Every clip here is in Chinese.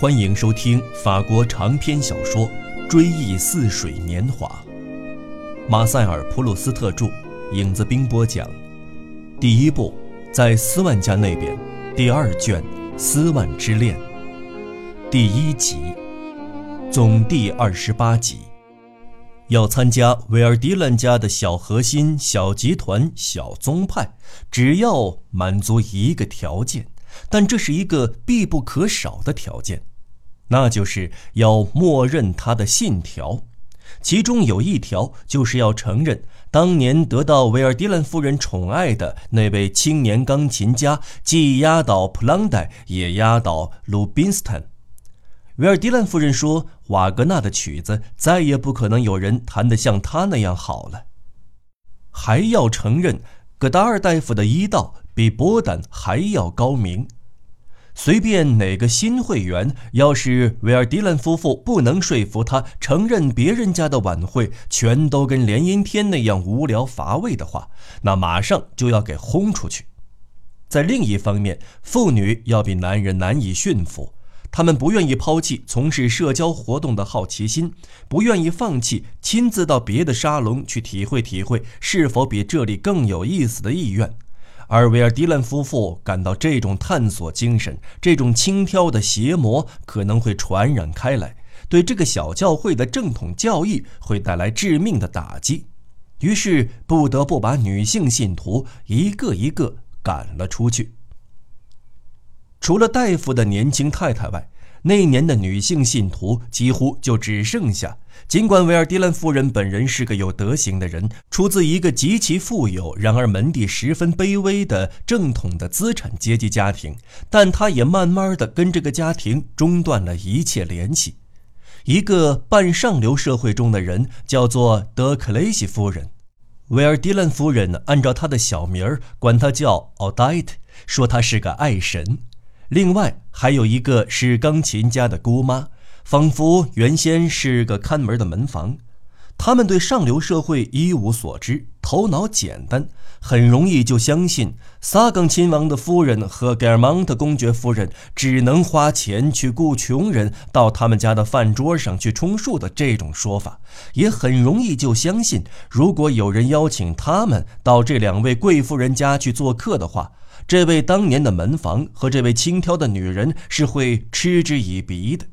欢迎收听法国长篇小说《追忆似水年华》，马塞尔·普鲁斯特著，影子兵播讲。第一部，在斯万家那边，第二卷《斯万之恋》，第一集，总第二十八集。要参加维尔迪兰家的小核心、小集团、小宗派，只要满足一个条件，但这是一个必不可少的条件。那就是要默认他的信条，其中有一条就是要承认当年得到维尔迪兰夫人宠爱的那位青年钢琴家，既压倒普朗代，也压倒鲁宾斯坦。维尔迪兰夫人说：“瓦格纳的曲子再也不可能有人弹得像他那样好了。”还要承认戈达尔大夫的医道比波丹还要高明。随便哪个新会员，要是维尔迪兰夫妇不能说服他承认别人家的晚会全都跟连阴天那样无聊乏味的话，那马上就要给轰出去。在另一方面，妇女要比男人难以驯服，她们不愿意抛弃从事社交活动的好奇心，不愿意放弃亲自到别的沙龙去体会体会是否比这里更有意思的意愿。而维尔迪兰夫妇感到这种探索精神、这种轻佻的邪魔可能会传染开来，对这个小教会的正统教义会带来致命的打击，于是不得不把女性信徒一个一个赶了出去。除了大夫的年轻太太外，那年的女性信徒几乎就只剩下。尽管维尔迪兰夫人本人是个有德行的人，出自一个极其富有，然而门第十分卑微的正统的资产阶级家庭，但她也慢慢的跟这个家庭中断了一切联系。一个半上流社会中的人叫做德克雷西夫人，维尔迪兰夫人按照她的小名儿管她叫奥黛特，说她是个爱神。另外还有一个是钢琴家的姑妈。仿佛原先是个看门的门房，他们对上流社会一无所知，头脑简单，很容易就相信萨冈亲王的夫人和盖尔芒特公爵夫人只能花钱去雇穷人到他们家的饭桌上去充数的这种说法，也很容易就相信，如果有人邀请他们到这两位贵妇人家去做客的话，这位当年的门房和这位轻佻的女人是会嗤之以鼻的。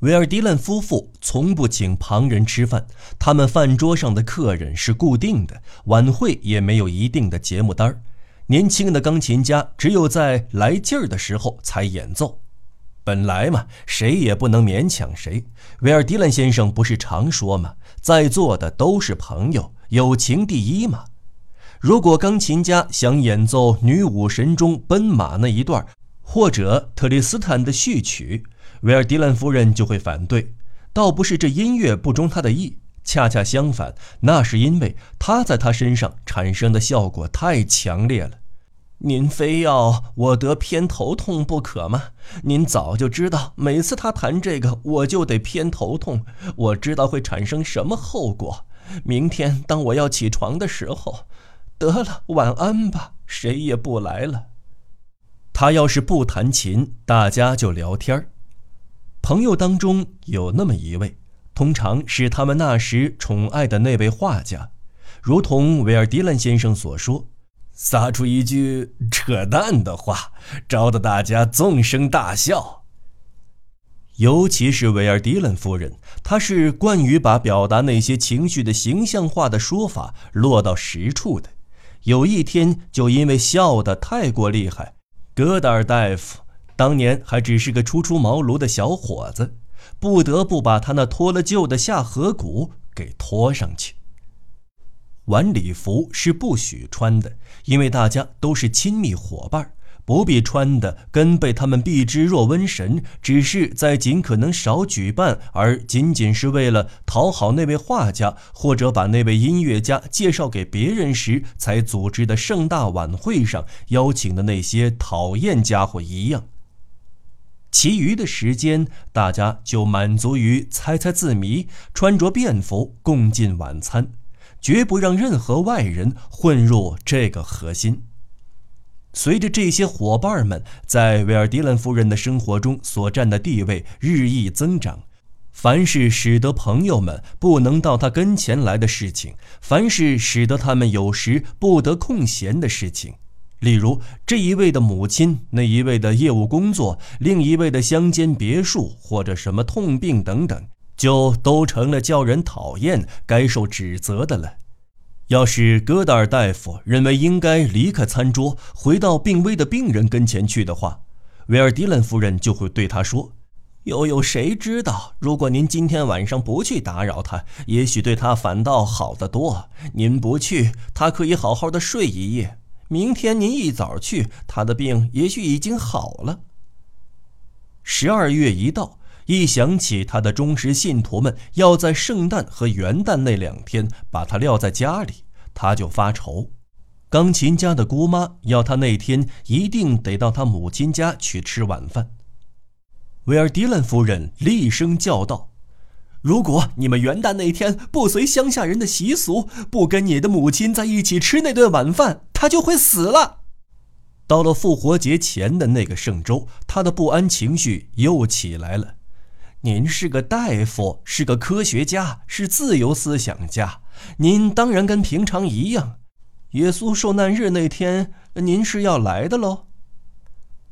维尔迪兰夫妇从不请旁人吃饭，他们饭桌上的客人是固定的，晚会也没有一定的节目单年轻的钢琴家只有在来劲儿的时候才演奏。本来嘛，谁也不能勉强谁。维尔迪兰先生不是常说吗？在座的都是朋友，友情第一嘛。如果钢琴家想演奏《女武神》中奔马那一段，或者特里斯坦的序曲。维尔迪兰夫人就会反对，倒不是这音乐不中他的意，恰恰相反，那是因为他在他身上产生的效果太强烈了。您非要我得偏头痛不可吗？您早就知道，每次他弹这个，我就得偏头痛。我知道会产生什么后果。明天当我要起床的时候，得了，晚安吧，谁也不来了。他要是不弹琴，大家就聊天。朋友当中有那么一位，通常是他们那时宠爱的那位画家，如同维尔迪兰先生所说，撒出一句扯淡的话，招得大家纵声大笑。尤其是维尔迪兰夫人，她是惯于把表达那些情绪的形象化的说法落到实处的。有一天，就因为笑得太过厉害，戈达尔大夫。当年还只是个初出茅庐的小伙子，不得不把他那脱了臼的下颌骨给拖上去。晚礼服是不许穿的，因为大家都是亲密伙伴，不必穿的跟被他们避之若瘟神。只是在尽可能少举办，而仅仅是为了讨好那位画家或者把那位音乐家介绍给别人时才组织的盛大晚会上邀请的那些讨厌家伙一样。其余的时间，大家就满足于猜猜字谜，穿着便服共进晚餐，绝不让任何外人混入这个核心。随着这些伙伴们在维尔迪兰夫人的生活中所占的地位日益增长，凡是使得朋友们不能到他跟前来的事情，凡是使得他们有时不得空闲的事情，例如这一位的母亲，那一位的业务工作，另一位的乡间别墅，或者什么痛病等等，就都成了叫人讨厌、该受指责的了。要是戈达尔大夫认为应该离开餐桌，回到病危的病人跟前去的话，维尔迪兰夫人就会对他说：“又有谁知道？如果您今天晚上不去打扰他，也许对他反倒好得多。您不去，他可以好好的睡一夜。明天您一早去，他的病也许已经好了。”十二月一到。一想起他的忠实信徒们要在圣诞和元旦那两天把他撂在家里，他就发愁。钢琴家的姑妈要他那天一定得到他母亲家去吃晚饭。维尔迪兰夫人厉声叫道：“如果你们元旦那天不随乡下人的习俗，不跟你的母亲在一起吃那顿晚饭，他就会死了。”到了复活节前的那个圣周，他的不安情绪又起来了。您是个大夫，是个科学家，是自由思想家。您当然跟平常一样。耶稣受难日那天，您是要来的喽。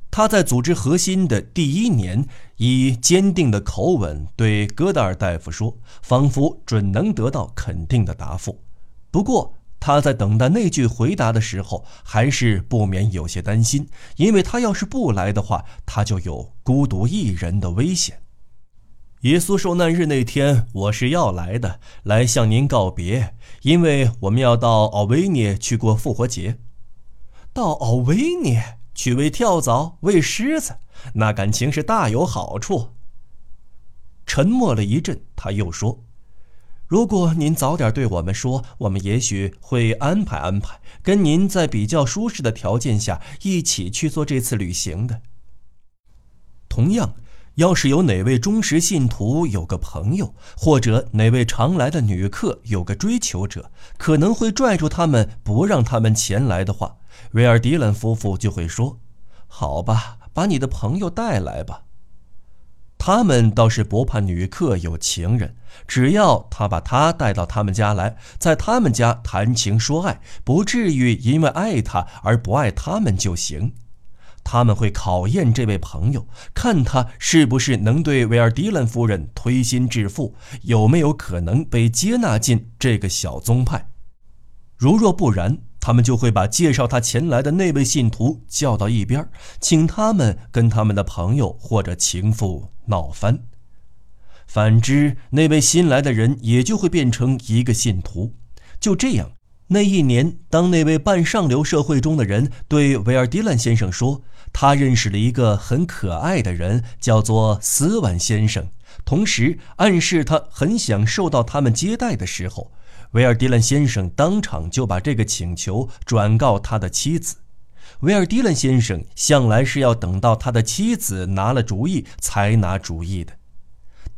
他在组织核心的第一年，以坚定的口吻对戈达尔大夫说，仿佛准能得到肯定的答复。不过他在等待那句回答的时候，还是不免有些担心，因为他要是不来的话，他就有孤独一人的危险。耶稣受难日那天，我是要来的，来向您告别，因为我们要到奥维涅去过复活节。到奥维涅去喂跳蚤、喂狮子，那感情是大有好处。沉默了一阵，他又说：“如果您早点对我们说，我们也许会安排安排，跟您在比较舒适的条件下一起去做这次旅行的。同样。”要是有哪位忠实信徒有个朋友，或者哪位常来的女客有个追求者，可能会拽住他们不让他们前来的话，维尔迪兰夫妇就会说：“好吧，把你的朋友带来吧。”他们倒是不怕女客有情人，只要他把她带到他们家来，在他们家谈情说爱，不至于因为爱他而不爱他们就行。他们会考验这位朋友，看他是不是能对维尔迪兰夫人推心置腹，有没有可能被接纳进这个小宗派。如若不然，他们就会把介绍他前来的那位信徒叫到一边，请他们跟他们的朋友或者情妇闹翻。反之，那位新来的人也就会变成一个信徒。就这样。那一年，当那位半上流社会中的人对维尔迪兰先生说他认识了一个很可爱的人，叫做斯万先生，同时暗示他很想受到他们接待的时候，维尔迪兰先生当场就把这个请求转告他的妻子。维尔迪兰先生向来是要等到他的妻子拿了主意才拿主意的。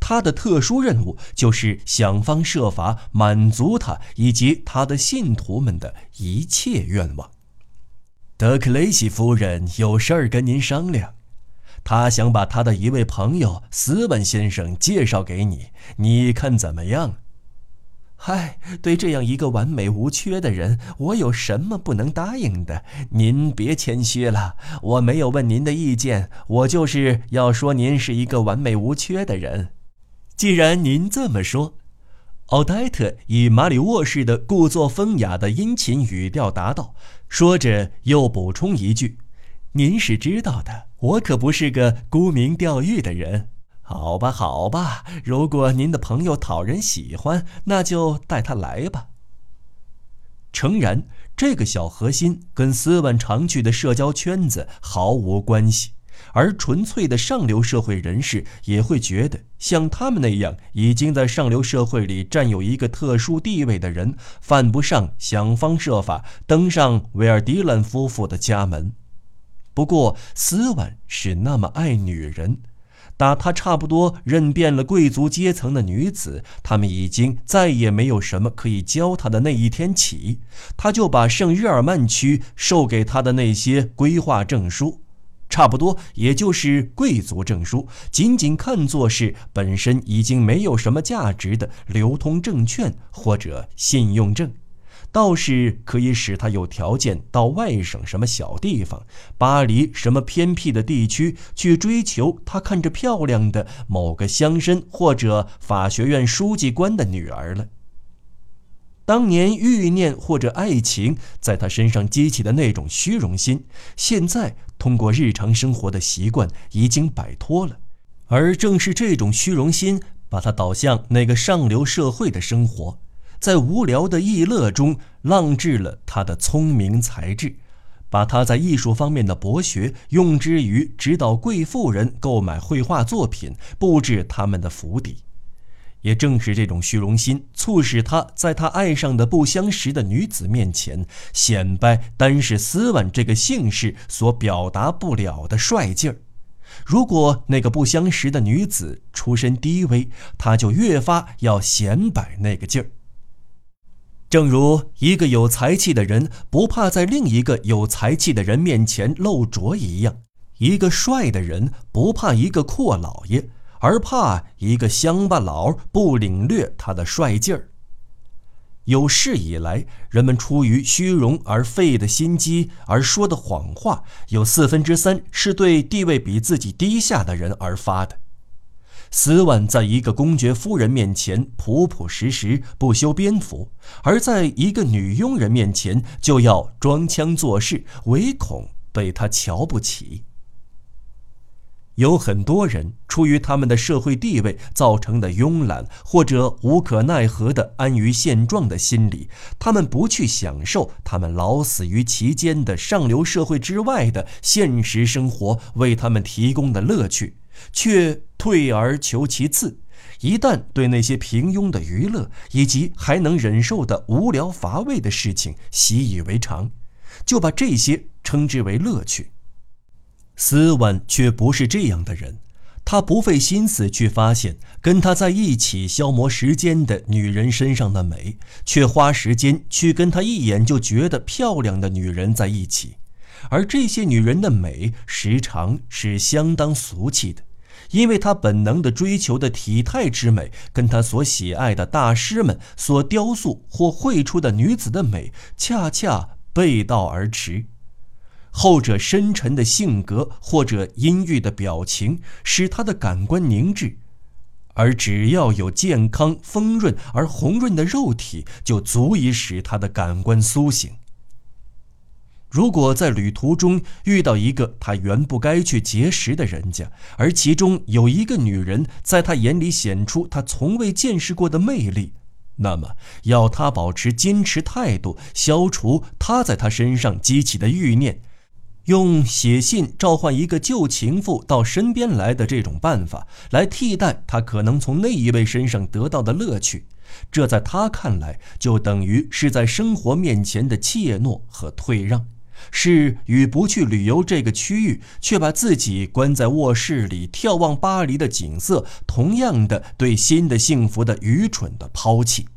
他的特殊任务就是想方设法满足他以及他的信徒们的一切愿望。德克雷西夫人有事儿跟您商量，她想把她的一位朋友斯文先生介绍给你，你看怎么样？嗨，对这样一个完美无缺的人，我有什么不能答应的？您别谦虚了，我没有问您的意见，我就是要说您是一个完美无缺的人。既然您这么说，奥黛特以马里沃式的故作风雅的殷勤语调答道，说着又补充一句：“您是知道的，我可不是个沽名钓誉的人。好吧，好吧，如果您的朋友讨人喜欢，那就带他来吧。”诚然，这个小核心跟斯万常去的社交圈子毫无关系。而纯粹的上流社会人士也会觉得，像他们那样已经在上流社会里占有一个特殊地位的人，犯不上想方设法登上维尔迪兰夫妇的家门。不过，斯万是那么爱女人，打他差不多认遍了贵族阶层的女子，他们已经再也没有什么可以教他的那一天起，他就把圣日耳曼区授给他的那些规划证书，差不多也就是贵族证书，仅仅看作是本身已经没有什么价值的流通证券或者信用证。倒是可以使他有条件到外省什么小地方、巴黎什么偏僻的地区去追求他看着漂亮的某个乡绅或者法学院书记官的女儿了。当年欲念或者爱情在他身上激起的那种虚荣心，现在通过日常生活的习惯已经摆脱了，而正是这种虚荣心把他导向那个上流社会的生活。在无聊的逸乐中浪掷了他的聪明才智，把他在艺术方面的博学用之于指导贵妇人购买绘画作品，布置他们的府邸。也正是这种虚荣心，促使他在他爱上的不相识的女子面前显摆单是斯万这个姓氏所表达不了的帅劲儿。如果那个不相识的女子出身低微，他就越发要显摆那个劲儿。正如一个有才气的人不怕在另一个有才气的人面前露拙一样，一个帅的人不怕一个阔老爷，而怕一个乡巴佬不领略他的帅劲儿。有史以来，人们出于虚荣而废的心机而说的谎话，有四分之三是对地位比自己低下的人而发的。斯万在一个公爵夫人面前朴朴实实不修边幅，而在一个女佣人面前就要装腔作势，唯恐被他瞧不起。有很多人出于他们的社会地位造成的慵懒或者无可奈何的安于现状的心理，他们不去享受他们老死于其间的上流社会之外的现实生活为他们提供的乐趣。却退而求其次，一旦对那些平庸的娱乐以及还能忍受的无聊乏味的事情习以为常，就把这些称之为乐趣。斯万却不是这样的人，他不费心思去发现跟他在一起消磨时间的女人身上的美，却花时间去跟他一眼就觉得漂亮的女人在一起，而这些女人的美时常是相当俗气的。因为他本能的追求的体态之美，跟他所喜爱的大师们所雕塑或绘出的女子的美，恰恰背道而驰。后者深沉的性格或者阴郁的表情，使他的感官凝滞；而只要有健康、丰润而红润的肉体，就足以使他的感官苏醒。如果在旅途中遇到一个他原不该去结识的人家，而其中有一个女人在他眼里显出他从未见识过的魅力，那么要他保持矜持态度，消除他在他身上激起的欲念，用写信召唤一个旧情妇到身边来的这种办法来替代他可能从那一位身上得到的乐趣，这在他看来就等于是在生活面前的怯懦和退让。是与不去旅游这个区域，却把自己关在卧室里眺望巴黎的景色，同样的对新的幸福的愚蠢的抛弃。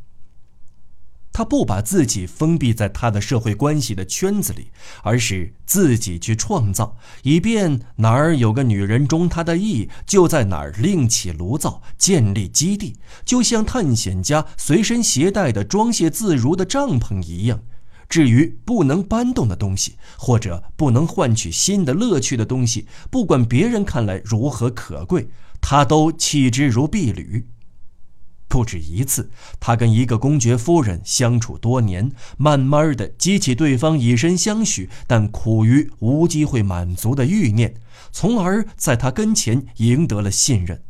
他不把自己封闭在他的社会关系的圈子里，而是自己去创造，以便哪儿有个女人中他的意，就在哪儿另起炉灶，建立基地，就像探险家随身携带的装卸自如的帐篷一样。至于不能搬动的东西，或者不能换取新的乐趣的东西，不管别人看来如何可贵，他都弃之如敝履。不止一次，他跟一个公爵夫人相处多年，慢慢的激起对方以身相许但苦于无机会满足的欲念，从而在他跟前赢得了信任。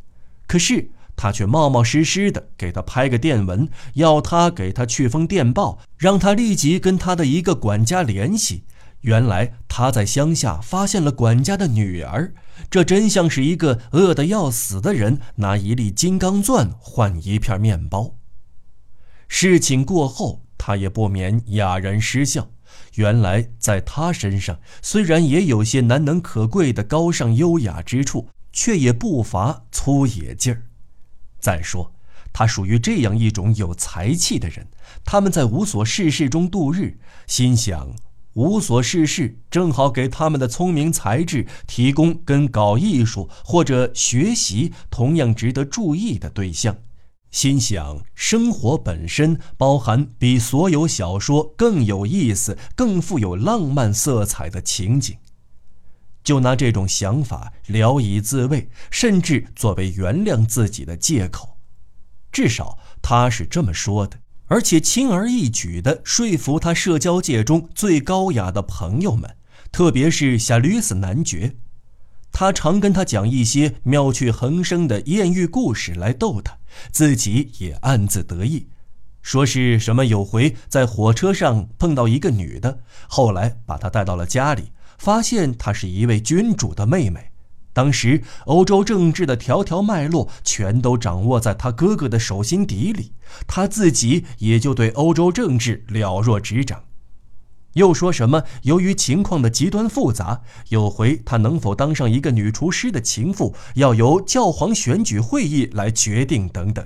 可是。他却冒冒失失的给他拍个电文，要他给他去封电报，让他立即跟他的一个管家联系。原来他在乡下发现了管家的女儿，这真像是一个饿得要死的人拿一粒金刚钻换一片面包。事情过后，他也不免哑然失笑。原来在他身上，虽然也有些难能可贵的高尚优雅之处。却也不乏粗野劲儿。再说，他属于这样一种有才气的人，他们在无所事事中度日，心想。无所事事，正好给他们的聪明才智提供跟搞艺术或者学习同样值得注意的对象。心想，生活本身包含比所有小说更有意思、更富有浪漫色彩的情景。就拿这种想法聊以自慰，甚至作为原谅自己的借口。至少他是这么说的。而且轻而易举地说服他社交界中最高雅的朋友们，特别是夏吕斯男爵。他常跟他讲一些妙趣横生的艳遇故事来逗他，自己也暗自得意。说是什么有回在火车上碰到一个女的，后来把她带到了家里，发现她是一位君主的妹妹。当时，欧洲政治的条条脉络全都掌握在他哥哥的手心底里，他自己也就对欧洲政治了若指掌。又说什么，由于情况的极端复杂，有回他能否当上一个女厨师的情妇，要由教皇选举会议来决定等等。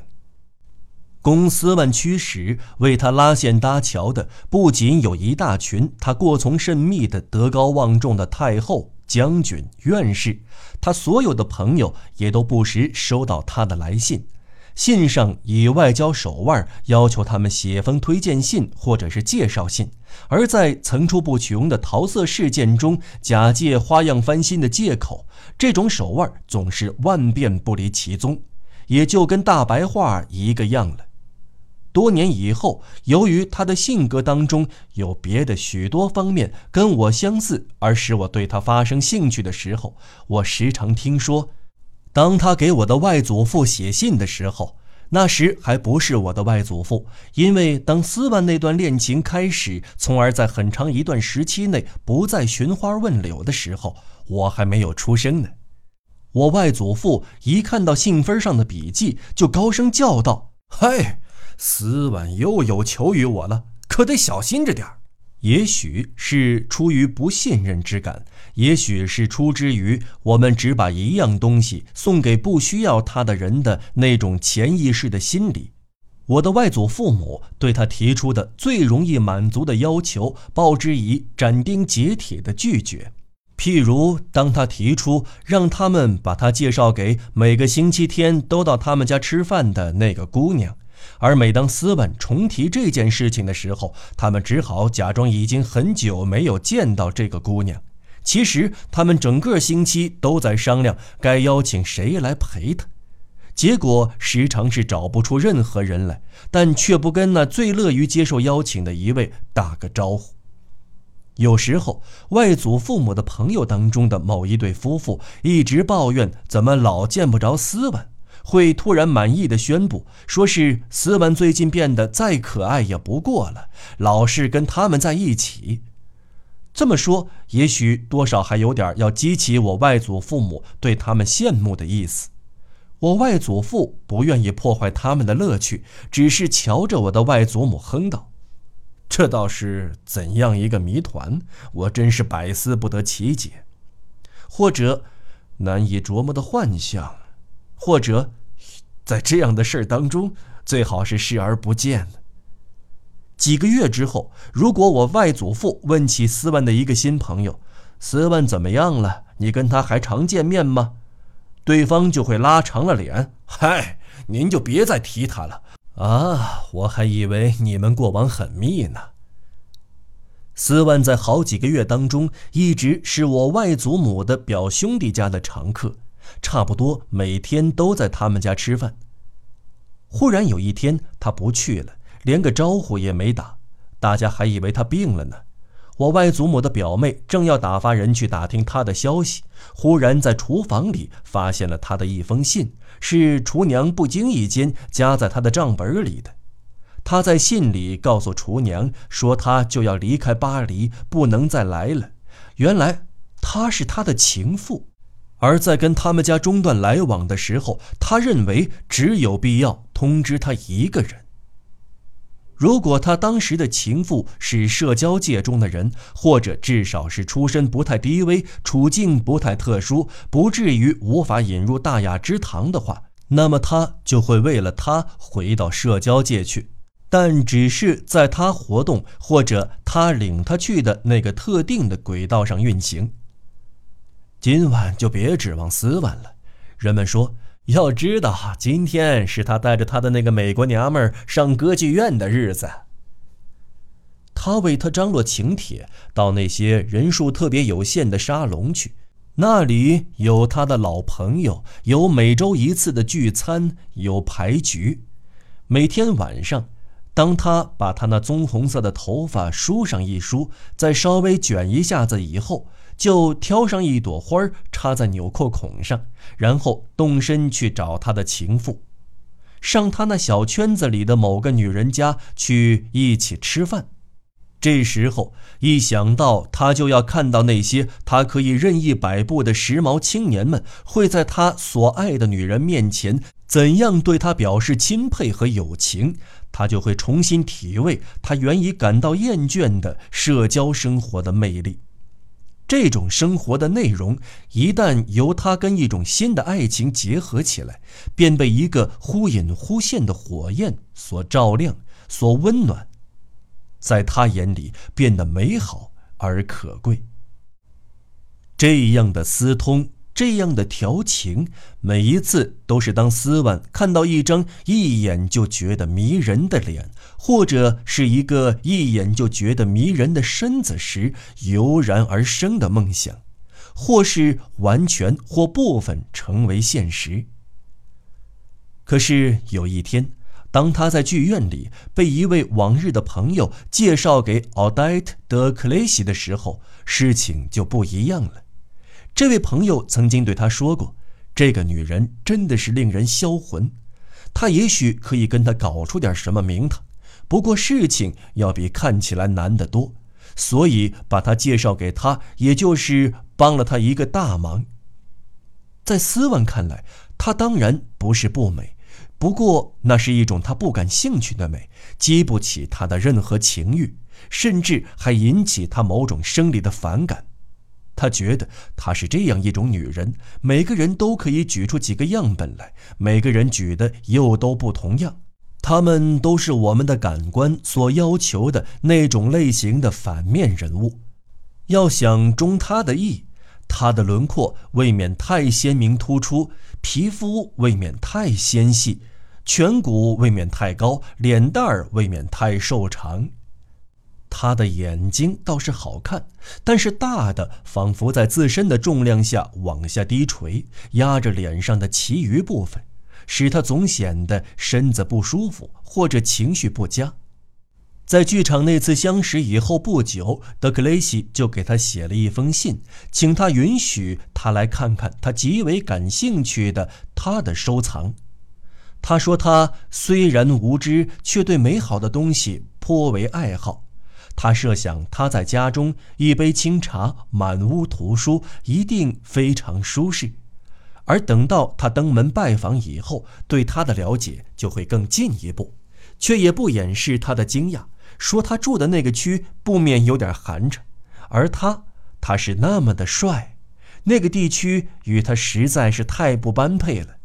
公司万驱使为他拉线搭桥的，不仅有一大群他过从甚密的德高望重的太后。将军、院士，他所有的朋友也都不时收到他的来信，信上以外交手腕要求他们写封推荐信或者是介绍信，而在层出不穷的桃色事件中假借花样翻新的借口，这种手腕总是万变不离其宗，也就跟大白话一个样了。多年以后，由于他的性格当中有别的许多方面跟我相似，而使我对他发生兴趣的时候，我时常听说，当他给我的外祖父写信的时候，那时还不是我的外祖父，因为当斯万那段恋情开始，从而在很长一段时期内不再寻花问柳的时候，我还没有出生呢。我外祖父一看到信封上的笔记，就高声叫道：“嗨！”斯万又有求于我了，可得小心着点儿。也许是出于不信任之感，也许是出之于我们只把一样东西送给不需要它的人的那种潜意识的心理。我的外祖父母对他提出的最容易满足的要求，报之以斩钉截铁的拒绝。譬如，当他提出让他们把他介绍给每个星期天都到他们家吃饭的那个姑娘。而每当斯文重提这件事情的时候，他们只好假装已经很久没有见到这个姑娘。其实他们整个星期都在商量该邀请谁来陪她，结果时常是找不出任何人来，但却不跟那最乐于接受邀请的一位打个招呼。有时候，外祖父母的朋友当中的某一对夫妇一直抱怨怎么老见不着斯文。会突然满意的宣布，说是斯文最近变得再可爱也不过了，老是跟他们在一起。这么说，也许多少还有点要激起我外祖父母对他们羡慕的意思。我外祖父不愿意破坏他们的乐趣，只是瞧着我的外祖母哼道：“这倒是怎样一个谜团，我真是百思不得其解，或者难以琢磨的幻象，或者……”在这样的事儿当中，最好是视而不见。几个月之后，如果我外祖父问起斯万的一个新朋友，斯万怎么样了？你跟他还常见面吗？对方就会拉长了脸，嗨，您就别再提他了啊！我还以为你们过往很密呢。斯万在好几个月当中，一直是我外祖母的表兄弟家的常客。差不多每天都在他们家吃饭。忽然有一天，他不去了，连个招呼也没打，大家还以为他病了呢。我外祖母的表妹正要打发人去打听他的消息，忽然在厨房里发现了他的一封信，是厨娘不经意间夹在他的账本里的。他在信里告诉厨娘说，他就要离开巴黎，不能再来了。原来他是他的情妇。而在跟他们家中断来往的时候，他认为只有必要通知他一个人。如果他当时的情妇是社交界中的人，或者至少是出身不太低微、处境不太特殊，不至于无法引入大雅之堂的话，那么他就会为了她回到社交界去，但只是在他活动或者他领他去的那个特定的轨道上运行。今晚就别指望斯万了，人们说。要知道，今天是他带着他的那个美国娘们儿上歌剧院的日子。他为他张罗请帖，到那些人数特别有限的沙龙去，那里有他的老朋友，有每周一次的聚餐，有牌局。每天晚上，当他把他那棕红色的头发梳上一梳，再稍微卷一下子以后。就挑上一朵花插在纽扣孔上，然后动身去找他的情妇，上他那小圈子里的某个女人家去一起吃饭。这时候一想到他就要看到那些他可以任意摆布的时髦青年们会在他所爱的女人面前怎样对他表示钦佩和友情，他就会重新体味他原已感到厌倦的社交生活的魅力。这种生活的内容一旦由他跟一种新的爱情结合起来，便被一个忽隐忽现的火焰所照亮、所温暖，在他眼里变得美好而可贵。这样的私通。这样的调情，每一次都是当斯万看到一张一眼就觉得迷人的脸，或者是一个一眼就觉得迷人的身子时，油然而生的梦想，或是完全或部分成为现实。可是有一天，当他在剧院里被一位往日的朋友介绍给奥黛特·德克雷西的时候，事情就不一样了。这位朋友曾经对他说过：“这个女人真的是令人销魂，他也许可以跟她搞出点什么名堂，不过事情要比看起来难得多，所以把她介绍给他，也就是帮了他一个大忙。”在斯万看来，她当然不是不美，不过那是一种他不感兴趣的美，激不起他的任何情欲，甚至还引起他某种生理的反感。他觉得她是这样一种女人，每个人都可以举出几个样本来，每个人举的又都不同样，他们都是我们的感官所要求的那种类型的反面人物。要想中她的意，她的轮廓未免太鲜明突出，皮肤未免太纤细，颧骨未免太高，脸蛋儿未免太瘦长。他的眼睛倒是好看，但是大的仿佛在自身的重量下往下低垂，压着脸上的其余部分，使他总显得身子不舒服或者情绪不佳。在剧场那次相识以后不久，德克雷西就给他写了一封信，请他允许他来看看他极为感兴趣的他的收藏。他说他虽然无知，却对美好的东西颇为爱好。他设想他在家中一杯清茶，满屋图书，一定非常舒适。而等到他登门拜访以后，对他的了解就会更进一步，却也不掩饰他的惊讶，说他住的那个区不免有点寒碜，而他，他是那么的帅，那个地区与他实在是太不般配了。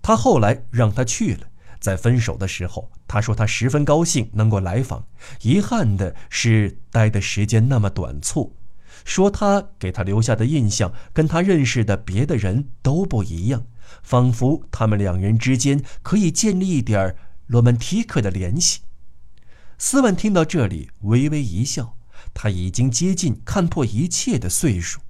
他后来让他去了。在分手的时候，他说他十分高兴能够来访，遗憾的是待的时间那么短促。说他给他留下的印象跟他认识的别的人都不一样，仿佛他们两人之间可以建立一点罗曼蒂克的联系。斯万听到这里微微一笑，他已经接近看破一切的岁数，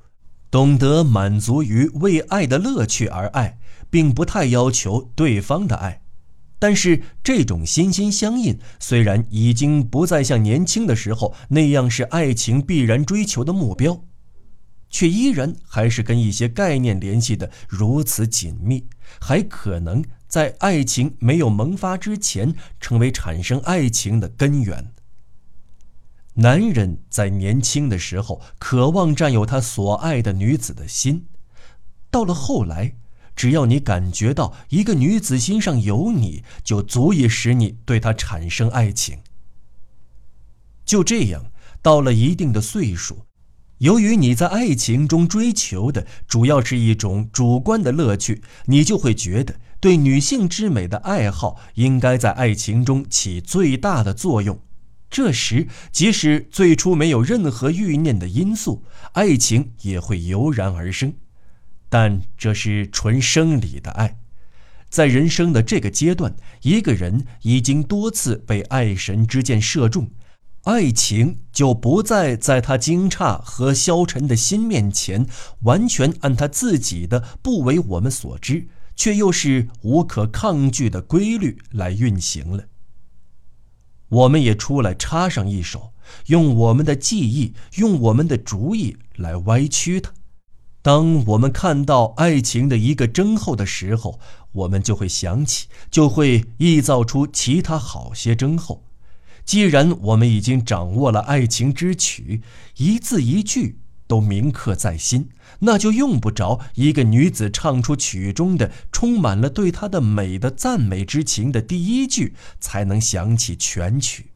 懂得满足于为爱的乐趣而爱，并不太要求对方的爱。但是这种心心相印，虽然已经不再像年轻的时候那样是爱情必然追求的目标，却依然还是跟一些概念联系的如此紧密，还可能在爱情没有萌发之前成为产生爱情的根源。男人在年轻的时候渴望占有他所爱的女子的心，到了后来。只要你感觉到一个女子心上有你，就足以使你对她产生爱情。就这样，到了一定的岁数，由于你在爱情中追求的主要是一种主观的乐趣，你就会觉得对女性之美的爱好应该在爱情中起最大的作用。这时，即使最初没有任何欲念的因素，爱情也会油然而生。但这是纯生理的爱，在人生的这个阶段，一个人已经多次被爱神之箭射中，爱情就不再在他惊诧和消沉的心面前，完全按他自己的不为我们所知，却又是无可抗拒的规律来运行了。我们也出来插上一手，用我们的记忆，用我们的主意来歪曲它。当我们看到爱情的一个征候的时候，我们就会想起，就会臆造出其他好些征候。既然我们已经掌握了爱情之曲，一字一句。都铭刻在心，那就用不着一个女子唱出曲中的充满了对她的美的赞美之情的第一句，才能想起全曲。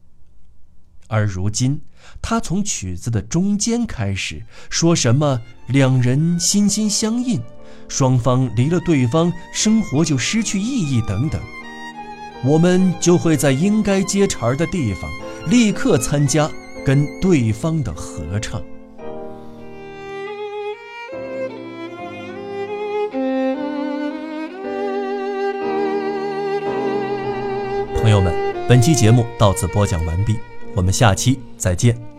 而如今，他从曲子的中间开始说什么“两人心心相印，双方离了对方，生活就失去意义”等等，我们就会在应该接茬的地方立刻参加跟对方的合唱。朋友们，本期节目到此播讲完毕，我们下期再见。